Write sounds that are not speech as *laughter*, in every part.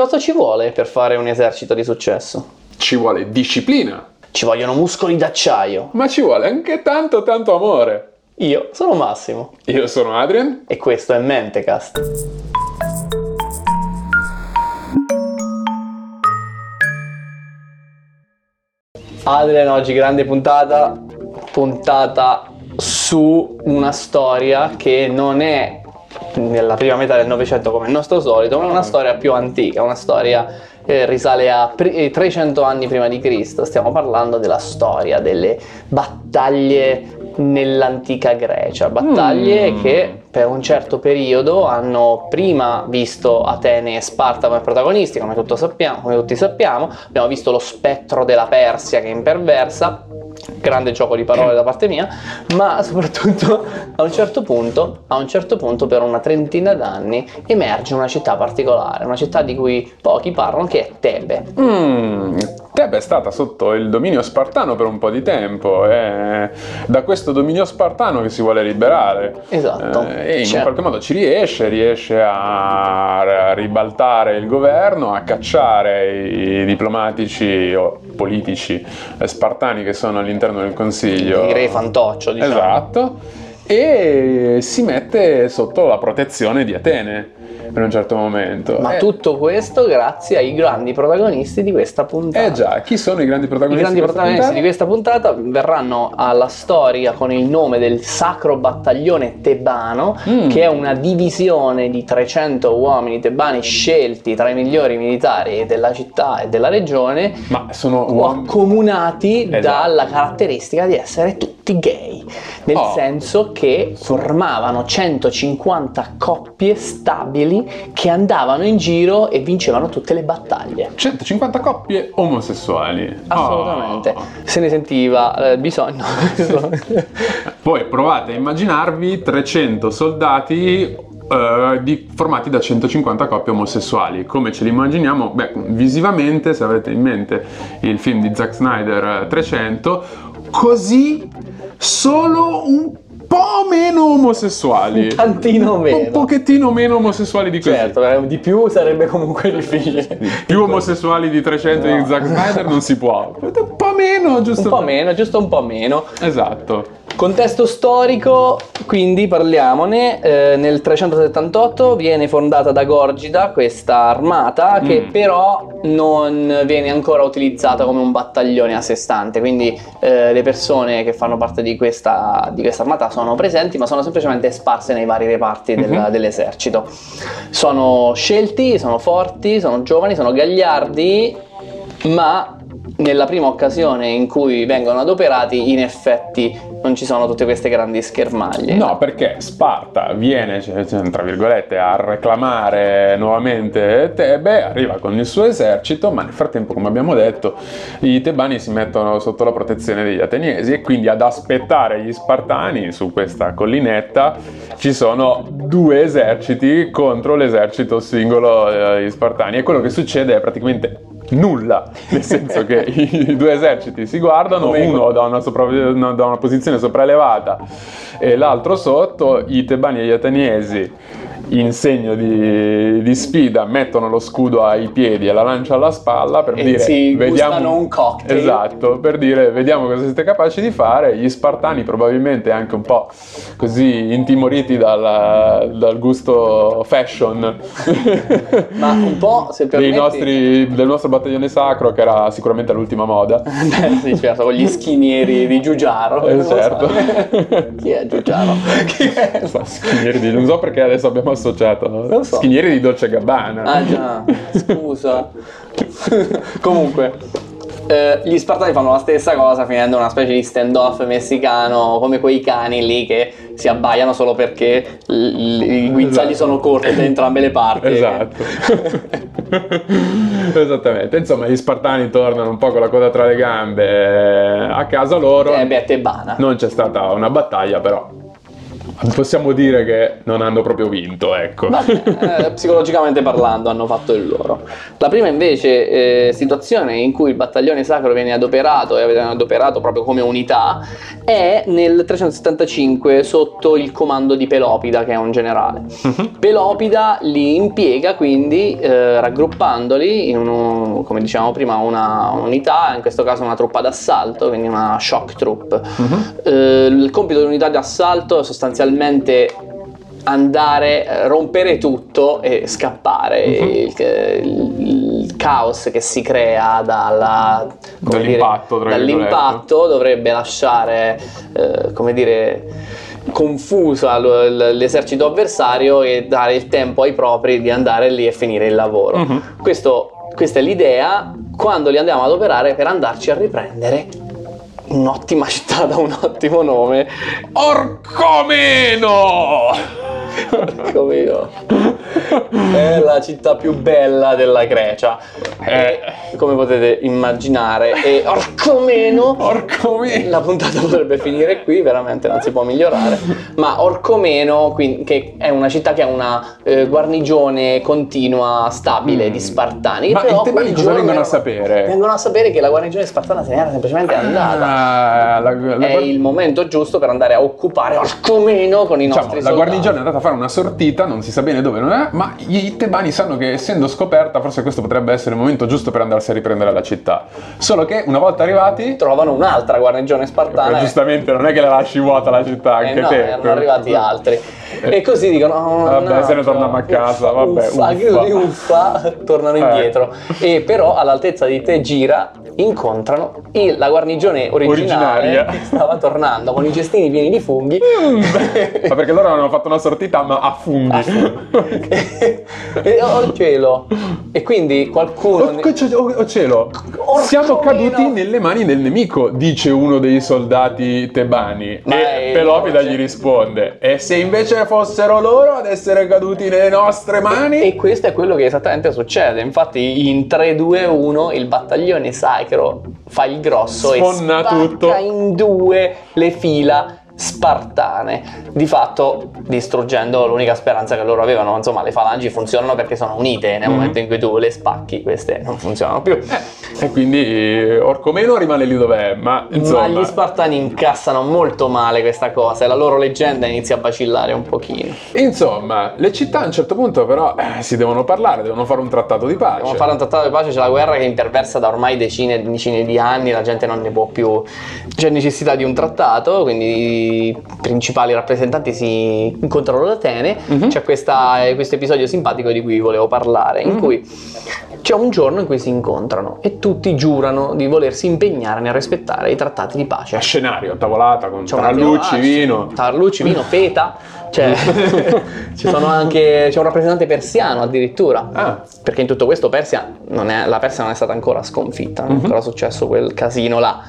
Cosa ci vuole per fare un esercito di successo? Ci vuole disciplina, Ci vogliono muscoli d'acciaio. ma ci vuole anche tanto tanto amore. Io sono Massimo Io sono Adrian. e questo è Mentecast. Adrian, oggi grande puntata, puntata su una storia che non è nella prima metà del Novecento come il nostro solito, ma è una storia più antica, una storia che risale a pri- eh, 300 anni prima di Cristo. Stiamo parlando della storia delle battaglie nell'antica Grecia, battaglie Mm. che per un certo periodo hanno prima visto Atene e Sparta come protagonisti, come, sappiamo, come tutti sappiamo, abbiamo visto lo spettro della Persia che imperversa, grande gioco di parole da parte mia, ma soprattutto a un certo punto, a un certo punto per una trentina d'anni emerge una città particolare, una città di cui pochi parlano che è Tebe. Mm, Tebe è stata sotto il dominio spartano per un po' di tempo, è da questo dominio spartano che si vuole liberare. Esatto. Eh, e in Cioè- qualche modo ci riesce, riesce a a ribaltare il governo, a cacciare i diplomatici o politici eh, spartani che sono all'interno del consiglio. Direi fantoccio, diciamo. Esatto. E si mette sotto la protezione di Atene per un certo momento. Ma Eh, tutto questo grazie ai grandi protagonisti di questa puntata. Eh già, chi sono i grandi I protagonisti? grandi di questa protagonisti di puntata? questa puntata verranno alla storia con il nome del Sacro Battaglione Tebano, Mm. che è una divisione di 300 uomini tebani scelti tra i migliori militari della città e della regione, Ma sono uomini. accomunati Esatto. dalla caratteristica di essere tutti gay, nel Oh. senso che formavano 150 coppie stabili che andavano in giro e vincevano tutte le battaglie. 150 coppie omosessuali. Assolutamente, Oh. se ne sentiva eh, bisogno. *laughs* Poi provate a immaginarvi 300 soldati eh, di- formati da 150 coppie omosessuali. Come ce li immaginiamo? Beh, visivamente, se avete in mente il film di Zack Snyder eh, 300, così solo un po' meno omosessuali. Un tantino meno. Un pochettino meno omosessuali di così. certo, di più sarebbe comunque difficile. Più omosessuali di 300 No. di Zack Snyder non si può. *laughs* Un po' meno, giusto? Un po' meno, giusto un po' meno. Esatto. Contesto storico, quindi parliamone, eh, nel 378 viene fondata da Gorgida questa armata che Mm. però non viene ancora utilizzata come un battaglione a sé stante, quindi eh, le persone che fanno parte di questa, di questa armata sono presenti ma sono semplicemente sparse nei vari reparti del- Mhm. dell'esercito. Sono scelti, sono forti, sono giovani, sono gagliardi, ma nella prima occasione in cui vengono adoperati in effetti non ci sono tutte queste grandi schermaglie. No, perché Sparta viene, cioè, cioè, tra virgolette, a reclamare nuovamente Tebe, arriva con il suo esercito, ma nel frattempo, come abbiamo detto, i tebani si mettono sotto la protezione degli ateniesi e quindi ad aspettare gli spartani su questa collinetta ci sono due eserciti contro l'esercito singolo eh, degli spartani e quello che succede è praticamente nulla, nel senso che i due eserciti si guardano, uno da una, sopra- da una posizione sopraelevata e l'altro sotto, i tebani e gli ateniesi in segno di, di sfida mettono lo scudo ai piedi e la lancia alla spalla per E dire si vediamo un cocktail. esatto per dire vediamo cosa siete capaci di fare gli spartani probabilmente anche un po' così intimoriti dalla- dal gusto fashion Ma un po', se permetti... nostri, del nostro battaglione sacro che era sicuramente l'ultima moda *laughs* Beh, sì, certo, con gli schinieri di Giugiaro. Eh, lo so. certo. Chi è Giugiaro? *laughs* Chi è? schinieri di non so perché adesso abbiamo associato so. schinieri di Dolce Gabbana Ah già, scusa. *laughs* Comunque, eh, gli spartani fanno la stessa cosa finendo una specie di stand-off messicano come quei cani lì che si abbaiano solo perché l- l- i guizzagli Esatto. sono corti da entrambe le parti. Esatto. *laughs* Esattamente. Insomma, gli spartani tornano un po' con la coda tra le gambe eh, a casa loro. Eh beh, tebana. Non c'è stata una battaglia, però Possiamo dire che non hanno proprio vinto, ecco. Vabbè, *laughs* eh, psicologicamente parlando hanno fatto il loro. La prima invece eh, situazione in cui il battaglione sacro viene adoperato e viene adoperato proprio come unità è nel 375 sotto il comando di Pelopida che è un generale. Mhm. Pelopida li impiega quindi eh, raggruppandoli in uno, come dicevamo prima una unità, in questo caso una truppa d'assalto, quindi una shock troop. Eh, il compito dell'unità di assalto è sostanzialmente andare, rompere tutto e scappare. Mhm. il, il- caos che si crea dalla- Dall'impatto, dire, dall'impatto dovrebbe lasciare, eh, come dire, confusa l'esercito avversario e dare il tempo ai propri di andare lì e finire il lavoro. Mhm. Questo- questa è l'idea quando li andiamo ad operare per andarci a riprendere un'ottima *laughs* città da un ottimo nome Orcomeno! Come io è la città più bella della Grecia Eh. come potete immaginare e Orcomeno Orcomeno! la puntata potrebbe finire qui, veramente non si può migliorare. Ma Orcomeno, quindi, che è una città che ha una eh, guarnigione continua, stabile Mm. di Spartani. Ma però quel cosa vengono a sapere? Vengono a sapere che la guarnigione spartana se n'era semplicemente andata. Ah, la, la- È il momento giusto per andare a occupare Orcomeno con i Diciamo, nostri la soldati. guarnigione è andata a fare una sortita, non si sa bene dove non è, ma i tebani sanno che essendo scoperta, forse questo potrebbe essere il momento giusto per andarsi a riprendere la città. Solo che una volta arrivati, Trovano un'altra guarnigione spartana. eh, giustamente non è che la lasci vuota la città, Eh anche no, te. erano arrivati altri. E così dicono: "Oh, Vabbè, no, se ne torniamo a casa, vabbè, Uffa, uffa." *laughs* così, uffa, tornano Eh. indietro. E però all'altezza di Tegira incontrano il- la guarnigione originaria Originaria. che stava tornando con i cestini pieni di funghi. *laughs* Ma perché loro avevano fatto una sortita ma a funghi. *laughs* e oh cielo! E quindi qualcuno. Co- oh, oh cielo, Orcomeno. siamo caduti nelle mani del nemico, dice uno dei soldati tebani. Ma e Pelopida gli risponde: E se invece fossero loro ad essere caduti nelle nostre mani? E questo è quello che esattamente succede. Infatti, in 3-2-1 il battaglione sacro fa il grosso Sfonna e spacca tutto. in due le fila spartane, di fatto distruggendo l'unica speranza che loro avevano. Insomma, le falangi funzionano perché sono unite, nel Mhm. momento in cui tu le spacchi, queste non funzionano più. E quindi eh, Orcomeno rimane lì dov'è, ma insomma. Ma gli spartani incassano molto male questa cosa e la loro leggenda inizia a vacillare un pochino. Insomma, le città a un certo punto però eh, si devono parlare, devono fare un trattato di pace. Dobbiamo fare un trattato di pace, c'è la guerra che imperversa da ormai decine e decine di anni, la gente non ne può più. C'è necessità di un trattato, quindi i principali rappresentanti si incontrano ad Atene. Mhm. C'è questa- questo episodio simpatico di cui volevo parlare, in Mhm. cui c'è un giorno in cui si incontrano e tutti giurano di volersi impegnare nel rispettare i trattati di pace. A scenario, tavolata con C'è ah, vino. Tarallucci, vino, feta. Cioè, *laughs* ci sono anche, c'è un rappresentante persiano addirittura. Ah. Perché in tutto questo Persia non è- la Persia non è stata ancora sconfitta, non è Mhm. ancora successo quel casino là.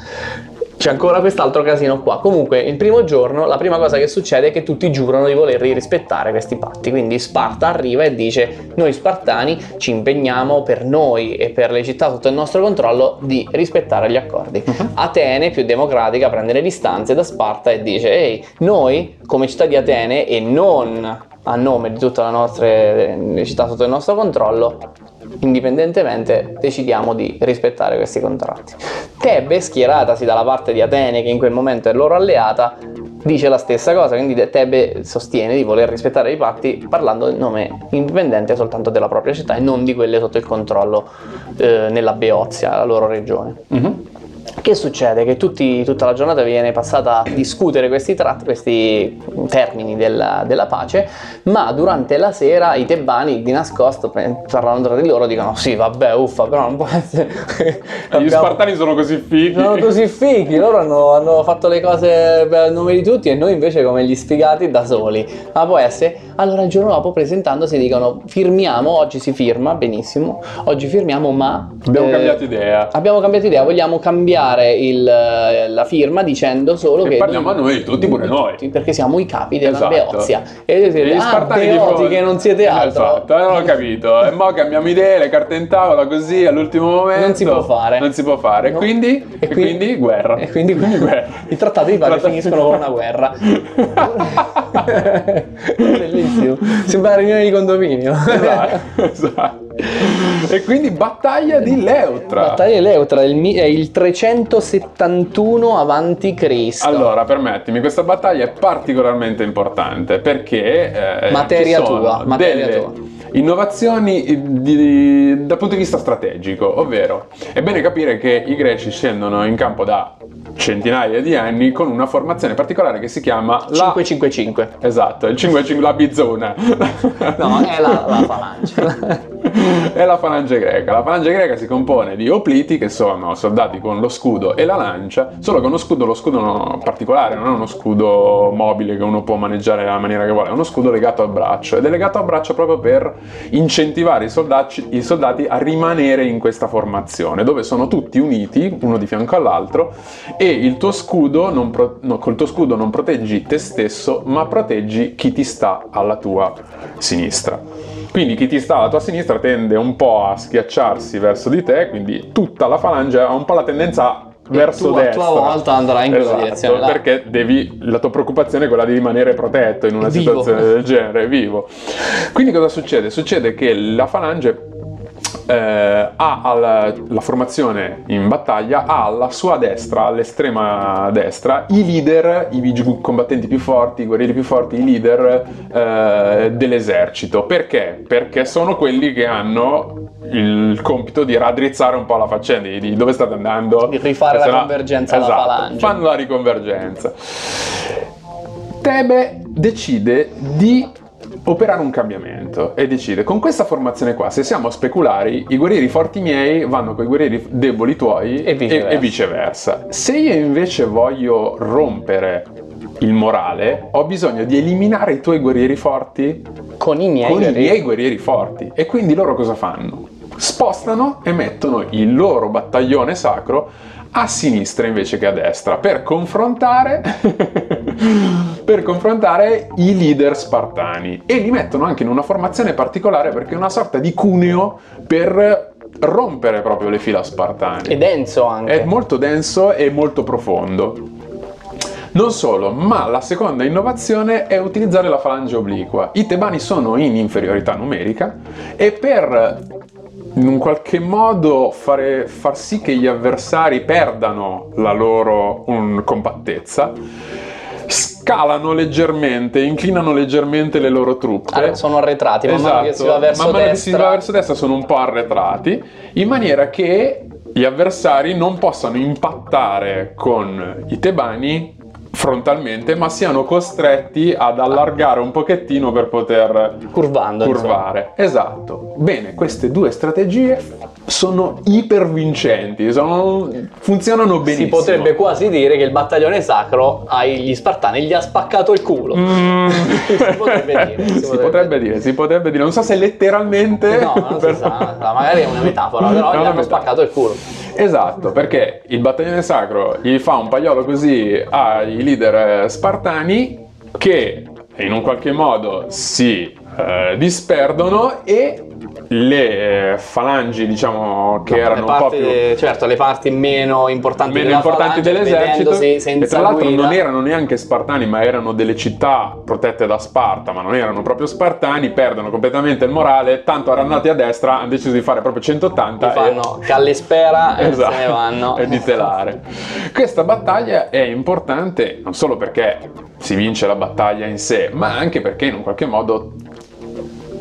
C'è ancora quest'altro casino qua. Comunque, il primo giorno, la prima cosa che succede è che tutti giurano di voler rispettare questi patti. Quindi Sparta arriva e dice: Noi Spartani ci impegniamo per noi e per le città sotto il nostro controllo di rispettare gli accordi. Mhm. Atene, più democratica, prende le distanze da Sparta e dice: Ehi, noi, come città di Atene e non a nome di tutte le nostre le città sotto il nostro controllo, indipendentemente decidiamo di rispettare questi contratti. Tebe, schieratasi dalla parte di Atene, che in quel momento è loro alleata, dice la stessa cosa, quindi Tebe sostiene di voler rispettare i patti parlando in nome indipendente soltanto della propria città e non di quelle sotto il controllo eh, nella Beozia, la loro regione. Mhm. Che succede? Che tutti- tutta la giornata viene passata a discutere questi, tratti, questi termini della, della pace, ma durante la sera i tebani di nascosto, parlando tra di loro, dicono sì vabbè uffa, però non può essere... *laughs* Gli spartani sono così fighi. sono così fighi, loro hanno, hanno fatto le cose per nome di tutti e noi invece come gli sfigati da soli. Ma può essere? Allora il giorno dopo presentandosi dicono firmiamo, oggi si firma, benissimo, oggi firmiamo ma... Abbiamo eh, cambiato idea. Abbiamo cambiato idea, vogliamo cambiare cambiare il- la firma dicendo solo E che parliamo a noi tutti, pure noi. tutti, perché siamo i capi della Esatto. Beozia e gli ah, spartani di Beoti che non siete altro Esatto, non ho capito. E mo cambiamo idee, le carte in tavola così all'ultimo momento. Non si può fare. Non si può fare. E No. quindi? E E quindi- quindi guerra. e quindi, guerra. i trattati *laughs* di pace finiscono con una guerra *laughs* bellissimo sembra una riunione di condominio Esatto, esatto. E quindi battaglia di Leutra. battaglia di Leutra il è il 371 avanti Cristo Allora, permettimi, questa battaglia è particolarmente importante perché eh, Materia tua, materia delle tua. Innovazioni di- di- dal punto di vista strategico, ovvero è bene capire che i greci scendono in campo da centinaia di anni con una formazione particolare che si chiama la 555 Esatto, il 5 la bizzona. no è la, la falange *laughs* è la falange greca. La falange greca si compone di opliti, che sono soldati con lo scudo e la lancia, solo che uno scudo, lo scudo no- particolare, non è uno scudo mobile che uno può maneggiare nella maniera che vuole, è uno scudo legato al braccio ed è legato al braccio proprio per incentivare i soldati, i soldati a rimanere in questa formazione, dove sono tutti uniti, uno di fianco all'altro, e il tuo scudo non pro- no, col tuo scudo non proteggi te stesso, ma proteggi chi ti sta alla tua sinistra. Quindi chi ti sta alla tua sinistra tende un po' a schiacciarsi verso di te, quindi tutta la falange ha un po' la tendenza verso tu a destra. tua volta andrai in quella Esatto, direzione là. perché devi, la tua preoccupazione è quella di rimanere protetto in una Vivo. situazione del genere, vivo. Quindi cosa succede? Succede che la falange eh, ha alla- la formazione in battaglia ha alla sua destra, all'estrema destra, i leader, i combattenti più forti, i guerrieri più forti, i leader eh, dell'esercito. Perché? Perché sono quelli che hanno il compito di raddrizzare un po' la faccenda, di, dove state andando. Di rifare la no- convergenza alla esatto, falange. Fanno la riconvergenza. Tebe decide di operare un cambiamento e decide con questa formazione qua se siamo speculari i guerrieri forti miei vanno con i guerrieri deboli tuoi E viceversa. e viceversa. se io invece voglio rompere il morale ho bisogno di eliminare i tuoi guerrieri forti con i miei con i guerrieri. miei guerrieri forti. E quindi loro cosa fanno? Spostano e mettono il loro battaglione sacro a sinistra invece che a destra per confrontare per confrontare i leader spartani e li mettono anche in una formazione particolare perché è una sorta di cuneo per rompere proprio le fila spartane. e denso anche È molto denso e molto profondo. Non solo, ma la seconda innovazione è utilizzare la falange obliqua. I tebani sono in inferiorità numerica e per in un qualche modo fare, far sì che gli avversari perdano la loro um, compattezza, scalano leggermente, inclinano leggermente le loro truppe. Ah, sono arretrati man mano che si va verso man mano che destra si va verso destra sono un po' arretrati, in maniera che gli avversari non possano impattare con i tebani frontalmente, ma siano costretti ad allargare un pochettino per poter curvando insomma. curvare. Esatto. Bene, queste due strategie sono ipervincenti, sono- funzionano si benissimo. potrebbe quasi dire che il battaglione sacro agli spartani gli ha spaccato il culo Mm. *laughs* Si potrebbe dire, si *laughs* si potrebbe potrebbe dire, si potrebbe dire, non so se letteralmente. no non *laughs* si però- sa magari è una metafora però È gli hanno metafora. spaccato il culo Esatto, perché il battaglione sacro gli fa un pagliolo così ai leader eh, spartani che in un qualche modo si eh, disperdono e le eh, falangi, diciamo, che No, erano le un po' parti, più certo le parti meno importanti meno della importanti falange, dell'esercito. vedendosi e senza tra l'altro guida, non erano neanche spartani ma erano delle città protette da Sparta ma non erano proprio spartani perdono completamente il morale tanto erano andati a destra hanno deciso di fare proprio 180 Ti fanno callespera e Esatto, se ne vanno. e di telare. Questa battaglia è importante non solo perché si vince la battaglia in sé, ma anche perché in un qualche modo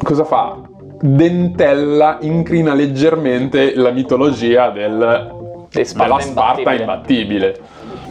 cosa fa? Dentella incrina leggermente la mitologia del, della Sparta imbattibile. imbattibile.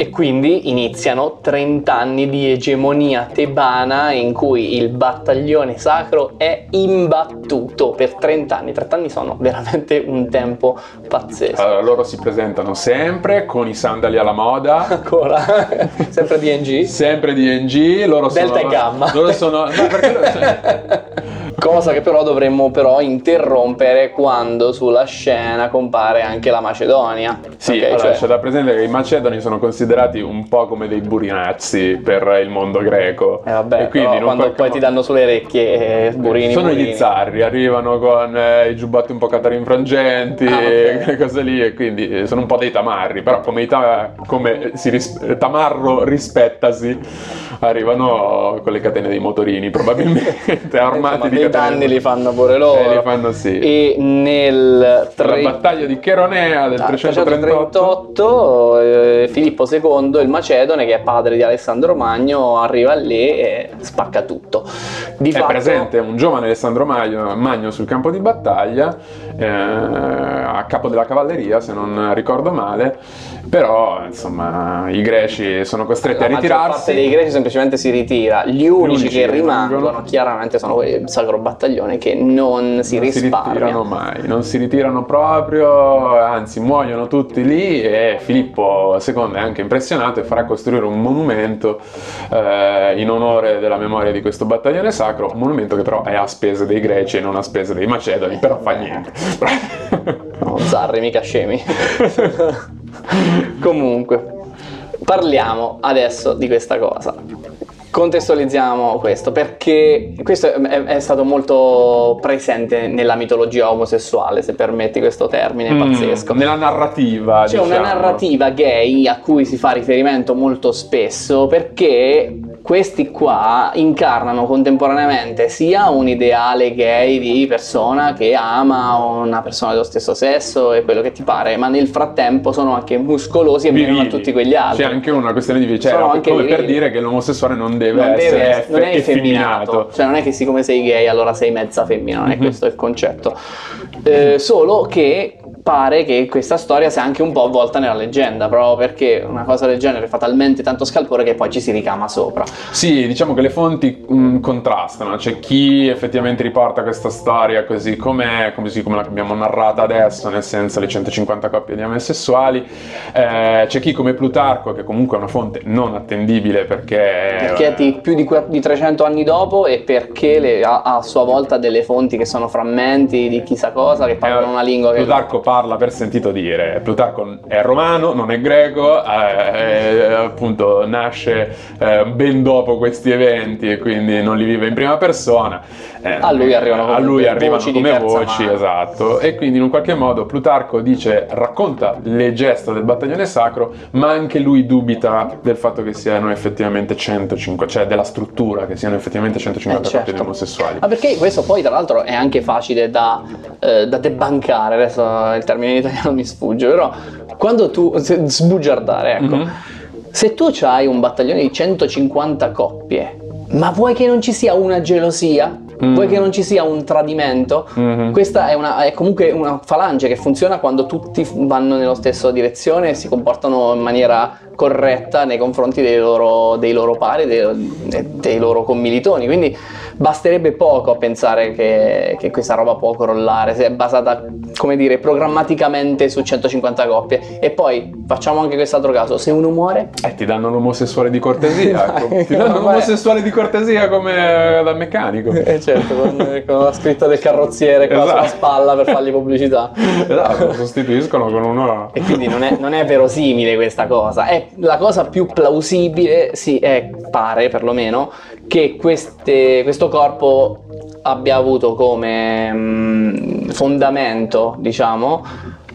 E quindi iniziano 30 anni di egemonia tebana in cui il battaglione sacro è imbattuto per 30 anni. 30 anni sono veramente un tempo pazzesco. Allora, loro si presentano sempre con i sandali alla moda, *laughs* Ancora, sempre DNG. sempre di NG, loro sono... Delta e Gamma. Loro sono... no, perché loro- *laughs* Cosa che però dovremmo però interrompere quando sulla scena compare anche la Macedonia. Sì, Ok, allora, cioè- c'è da presente che i macedoni sono considerati un po' come dei burinazzi per il mondo greco. Eh vabbè, e quindi però quando poi ti danno sulle orecchie eh, burini sono burini. gli zarri, arrivano con eh, i giubbotti un po' catarinfrangenti, Ah, ok. quelle *laughs* cose lì, e quindi eh, sono un po' dei tamarri, però come, ta- come si ris- tamarro rispettasi, arrivano con le catene dei motorini, *laughs* probabilmente armati di catene. danni li fanno pure loro. Eh, li fanno sì. E nel La tre- battaglia di Cheronea del Ah, 338 338, eh, Filippo II, il Macedone, che è padre di Alessandro Magno, arriva lì e spacca tutto. Di è fatto- presente un giovane Alessandro Magno, Magno sul campo di battaglia, eh, a capo della cavalleria, se non ricordo male, però insomma i greci sono costretti La a ritirarsi. parte dei greci semplicemente si ritira. Gli unici, che rimangono, rimangono chiaramente, sono quelli del Sacro Battaglione che non si non si risparmia. ritirano mai, non si ritirano proprio, anzi muoiono tutti lì e Filippo II è anche impressionato e farà costruire un monumento eh, in onore della memoria di questo battaglione sacro, un monumento che però è a spese dei greci e non a spese dei macedoni, però fa niente. *laughs* No, zarri, mica scemi. *laughs* *laughs* Comunque, parliamo adesso di questa cosa. Contestualizziamo questo perché questo è, è stato molto presente nella mitologia omosessuale, se permetti questo termine Mm, pazzesco. Nella narrativa, C'è una diciamo. narrativa gay a cui si fa riferimento molto spesso perché questi qua incarnano contemporaneamente sia un ideale gay di persona che ama una persona dello stesso sesso e quello che ti pare, ma nel frattempo sono anche muscolosi e vengono a tutti quegli altri. C'è anche una questione di cioè, no, anche come per dire che l'omosessuale non deve non, essere deve- eff- non è effeminato. cioè non è che siccome sei gay allora sei mezza femmina, non è Mhm. questo il concetto. Eh, solo che pare che questa storia sia anche un po' avvolta nella leggenda, proprio perché una cosa del genere fa talmente tanto scalpore che poi ci si ricama sopra. Sì, diciamo che le fonti mh, contrastano, c'è chi effettivamente riporta questa storia così com'è, così come l'abbiamo narrata adesso, nel senso le 150 coppie di omosessuali, Eh, c'è chi come Plutarco, che comunque è una fonte non attendibile perché... Perché è di più di, di 300 anni dopo e perché le- ha, ha a sua volta delle fonti che sono frammenti di chissà cosa, che parlano Eh, una lingua che... Plutarco parla per sentito dire, Plutarco è romano, non è greco, eh, eh, appunto nasce eh, ben dopo questi eventi e quindi non li vive in prima persona. Eh, A lui arrivano a lui arrivano voci come voci, mano. esatto. E quindi in un qualche modo Plutarco dice, racconta le gesta del battaglione sacro, ma anche lui dubita del fatto che siano effettivamente 150, cioè della struttura, che siano effettivamente 150 Eh, certo. omosessuali. Ma perché questo poi tra l'altro è anche facile da, eh, da debancare, adesso il termine in italiano mi sfugge, però quando tu... sbugiardare, ecco. Mhm. Se tu hai un battaglione di 150 coppie, ma vuoi che non ci sia una gelosia? Mm. Vuoi che non ci sia un tradimento? Mhm. Questa è, una- è comunque una falange che funziona quando tutti vanno nella stessa direzione e si comportano in maniera corretta nei confronti dei loro, dei loro pari, dei, dei loro commilitoni. Quindi basterebbe poco a pensare che, che questa roba può crollare se è basata, come dire, programmaticamente su 150 coppie. E poi facciamo anche quest'altro caso: se uno muore, Eh, ti danno l'omosessuale di cortesia. *laughs* Ti danno l'omosessuale di cortesia come dal meccanico. eh, certo, con, con la scritta del carrozziere qua Esatto. sulla spalla per fargli pubblicità. *laughs* Esatto, lo sostituiscono con uno. E quindi non è, non è verosimile questa cosa. È la cosa più plausibile, sì, è, pare perlomeno, che queste- questo corpo abbia avuto come mm, fondamento, diciamo,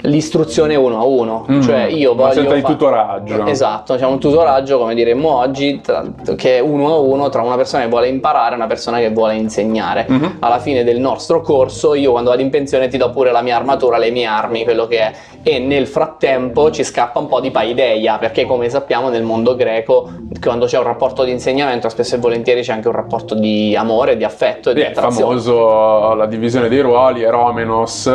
l'istruzione uno a uno. Mm, cioè io voglio... di fa- tutoraggio. Esatto, c'è un tutoraggio, come diremmo oggi, tra- che è uno a uno tra una persona che vuole imparare e una persona che vuole insegnare Mhm. alla fine del nostro corso io quando vado in pensione ti do pure la mia armatura, le mie armi, quello che è e nel frattempo ci scappa un po' di paideia perché come sappiamo nel mondo greco quando c'è un rapporto di insegnamento spesso e volentieri c'è anche un rapporto di amore, di affetto e di È attrazione. famoso la divisione dei ruoli, Eromenos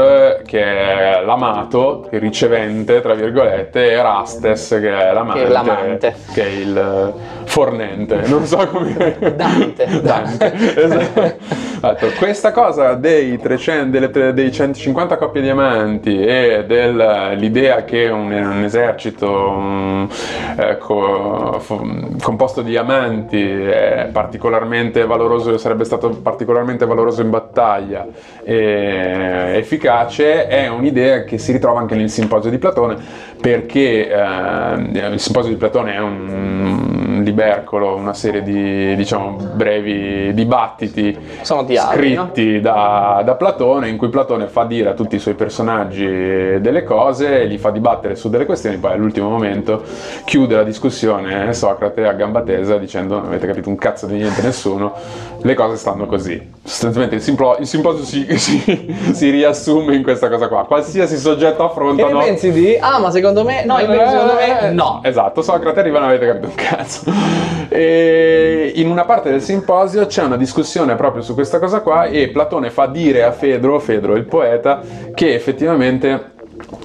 che è l'amato amato, il ricevente, tra virgolette, e Rastes, che è l'amante, Che è l'amante. che è il eh, fornente, non so come... Dante. *laughs* Dante, esatto. Esatto, Questa cosa dei, 300, delle dei 150 coppie di amanti e dell'idea che un, un esercito mm, ecco, composto di amanti è particolarmente valoroso, sarebbe stato particolarmente valoroso in battaglia e efficace, è un'idea che si ritrova anche nel simposio di Platone perché eh, il simposio di Platone è un libercolo, una serie di diciamo, brevi dibattiti Sono dialoghi, no? scritti da, da Platone in cui Platone fa dire a tutti i suoi personaggi delle cose, li fa dibattere su delle questioni, poi all'ultimo momento chiude la discussione Socrate a gamba tesa dicendo non avete capito un cazzo di niente nessuno, le cose stanno così. Sostanzialmente il, simplo- il simposio si, *laughs* si- si riassume in questa cosa qua, qualsiasi soggetto Che affronta... ne no? pensi di? Ah, ma secondo me. No, invece secondo me. No. Esatto, Socrate arriva e non avete capito un cazzo. E in una parte del simposio c'è una discussione proprio su questa cosa qua e Platone fa dire a Fedro, Fedro il poeta, che effettivamente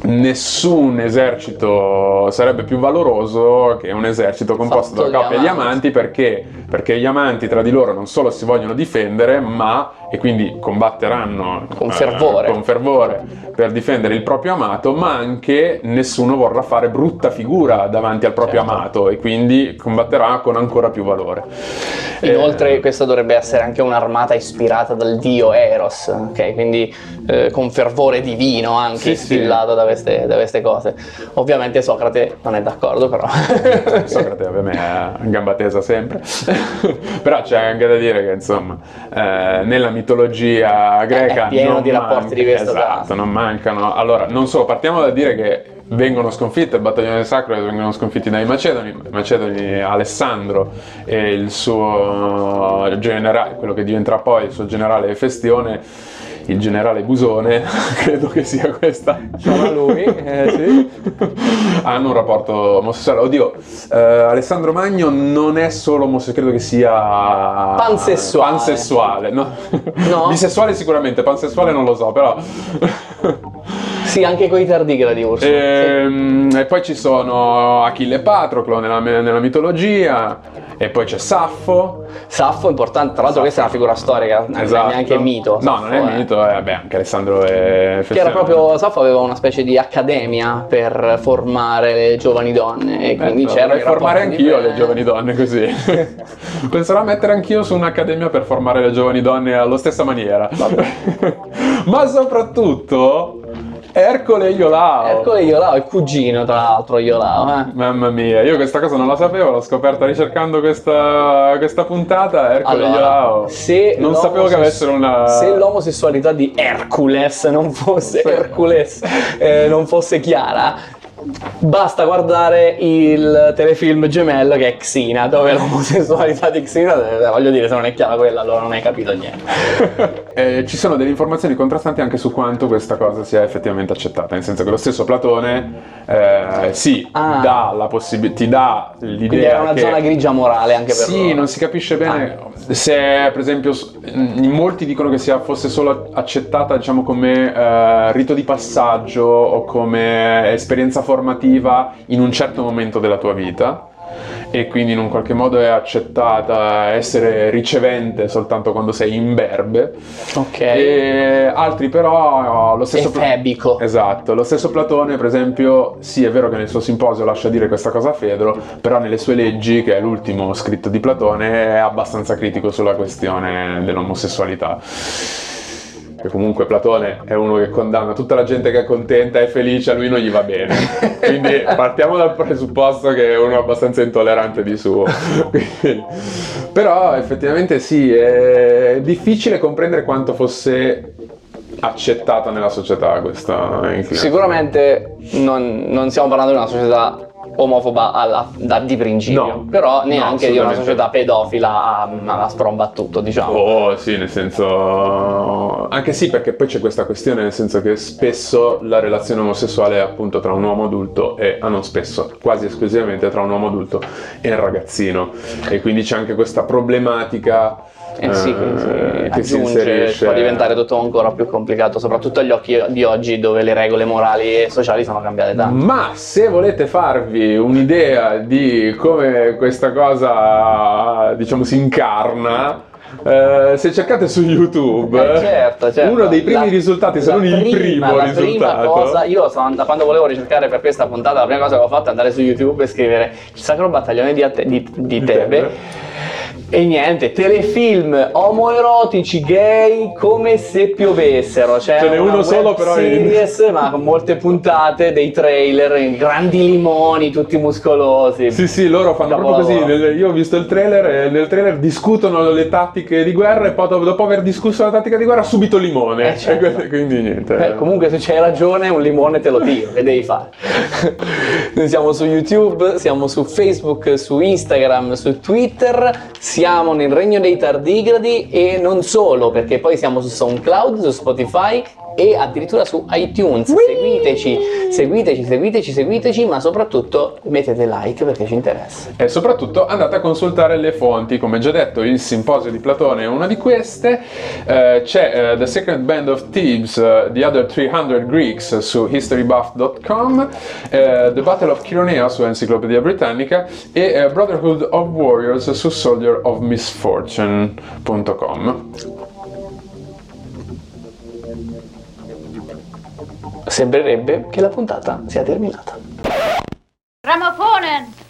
nessun esercito sarebbe più valoroso che un esercito composto Fatto da coppie di amanti. perché? Perché gli amanti tra di loro non solo si vogliono difendere, ma e quindi combatteranno Con eh, fervore. con fervore per difendere il proprio amato, ma anche nessuno vorrà fare brutta figura davanti al proprio Certo. amato e quindi combatterà con ancora più valore. Inoltre, Eh, questa dovrebbe essere anche un'armata ispirata dal dio Eros, ok? Quindi eh, con fervore divino anche Sì, sì. Da queste, da queste cose. Ovviamente Socrate non è d'accordo, però. Socrate ovviamente è a gamba tesa sempre, *laughs* però c'è anche da dire che insomma eh, nella mitologia greca È pieno non di rapporti di questo esatto, caso. non mancano. Allora, non solo, partiamo da dire che vengono sconfitte il battaglione del sacro vengono sconfitti dai Macedoni, Macedoni Alessandro e il suo generale, quello che diventerà poi il suo generale Efestione, il generale Busone, *laughs* credo che sia questa Sarà lui, eh, sì. *laughs* hanno un rapporto omosessuale. Oddio, eh, Alessandro Magno non è solo omosessuale, credo che sia Pansessuale. pansessuale, no? No? *laughs* Bisessuale sicuramente, pansessuale non lo so, però. Sì, anche coi tardigradi Urso. Ehm, E, poi ci sono Achille e Patroclo nella, nella mitologia, e poi c'è Saffo. Saffo importante, tra l'altro questa è una figura storica, non Esatto. è neanche mito. No, Saffo, non è eh. mito, eh, beh, anche Alessandro è Che era proprio, Saffo aveva una specie di accademia per formare le giovani donne e quindi Eh, c'erano vorrei i formare anch'io le giovani donne così. *laughs* Penserò a mettere anch'io su un'accademia per formare le giovani donne alla stessa maniera. *laughs* Ma soprattutto Ercole Iolao. Ercole Iolao, il cugino tra l'altro Iolao. Eh. Mamma mia, io questa cosa non la sapevo, l'ho scoperta ricercando questa, questa puntata. Ercole Allora, Iolao. se non sapevo che avessero una. Se l'omosessualità di Hercules non fosse Hercules, eh, non fosse chiara, basta guardare il telefilm gemello che è Xina, dove l'omosessualità di Xina, eh, voglio dire, se non è chiara quella, allora non hai capito niente. *laughs* Eh, ci sono delle informazioni contrastanti anche su quanto questa cosa sia effettivamente accettata, nel senso che lo stesso Platone eh, sì, Ah. dà la possibilità, ti dà l'idea Quindi era una che zona grigia morale anche per Sì, loro. non si capisce bene se per esempio in molti dicono che sia fosse solo accettata diciamo come eh, rito di passaggio o come esperienza formativa in un certo momento della tua vita e quindi in un qualche modo è accettata essere ricevente soltanto quando sei imberbe Ok. e altri però lo stesso Pla- Efebico. Esatto, lo stesso Platone, per esempio, sì, è vero che nel suo simposio lascia dire questa cosa a Fedro, però nelle sue leggi, che è l'ultimo scritto di Platone, è abbastanza critico sulla questione dell'omosessualità. Che comunque Platone è uno che condanna tutta la gente che è contenta e felice, a lui non gli va bene. *laughs* Quindi partiamo dal presupposto che è uno abbastanza intollerante di suo. *laughs* Quindi- Però effettivamente sì, è difficile comprendere quanto fosse accettata nella società questa inclinazione. Sicuramente non, non stiamo parlando di una società omofoba alla- da- di principio, No. però No, neanche di una società pedofila a, a sprombattuto, diciamo. Oh sì, nel senso no, anche sì perché poi c'è questa questione nel senso che spesso la relazione omosessuale è appunto tra un uomo adulto e, ah non spesso, quasi esclusivamente tra un uomo adulto e un ragazzino e quindi c'è anche questa problematica Eh sì, eh, che si aggiunge, inserisce. può diventare tutto ancora più complicato, soprattutto agli occhi di oggi dove le regole morali e sociali sono cambiate tanto. Ma se volete farvi un'idea di come questa cosa, diciamo, si incarna, eh, se cercate su YouTube, Eh, certo, certo. uno dei primi La- risultati, se non il prima- primo la risultato, prima cosa, io sono, quando volevo ricercare per questa puntata, la prima cosa che ho fatto è andare su YouTube e scrivere il Sacro Battaglione di, Ate- di- di Di Tebe. Tebe. E niente, telefilm omoerotici gay come se piovessero. C'è Ce n'è uno solo, però in- series, ma con molte puntate, dei trailer, grandi limoni, tutti muscolosi. Sì, sì, loro fanno proprio così. Capolavoro. Io ho visto il trailer e nel trailer discutono le tattiche di guerra e poi dopo, aver discusso la tattica di guerra subito limone. Eh, certo. Quindi- niente. Eh, comunque se c'hai ragione un limone te lo tiro, che devi fare? *laughs* Noi siamo su YouTube, siamo su Facebook, su Instagram, su Twitter, siamo nel regno dei tardigradi e non solo, perché poi siamo su SoundCloud, su Spotify e addirittura su iTunes. Seguiteci, seguiteci, seguiteci, seguiteci, ma soprattutto mettete like perché ci interessa. E soprattutto andate a consultare le fonti, come già detto il simposio di Platone è una di queste, Eh, c'è eh, The Second Band of Thebes, eh, The Other 300 Greeks su historybuff.com, eh, The Battle of Chironea su Enciclopedia Britannica e Brotherhood of Warriors su soldierofmisfortune.com. Sembrerebbe che la puntata sia terminata. Grammofonen!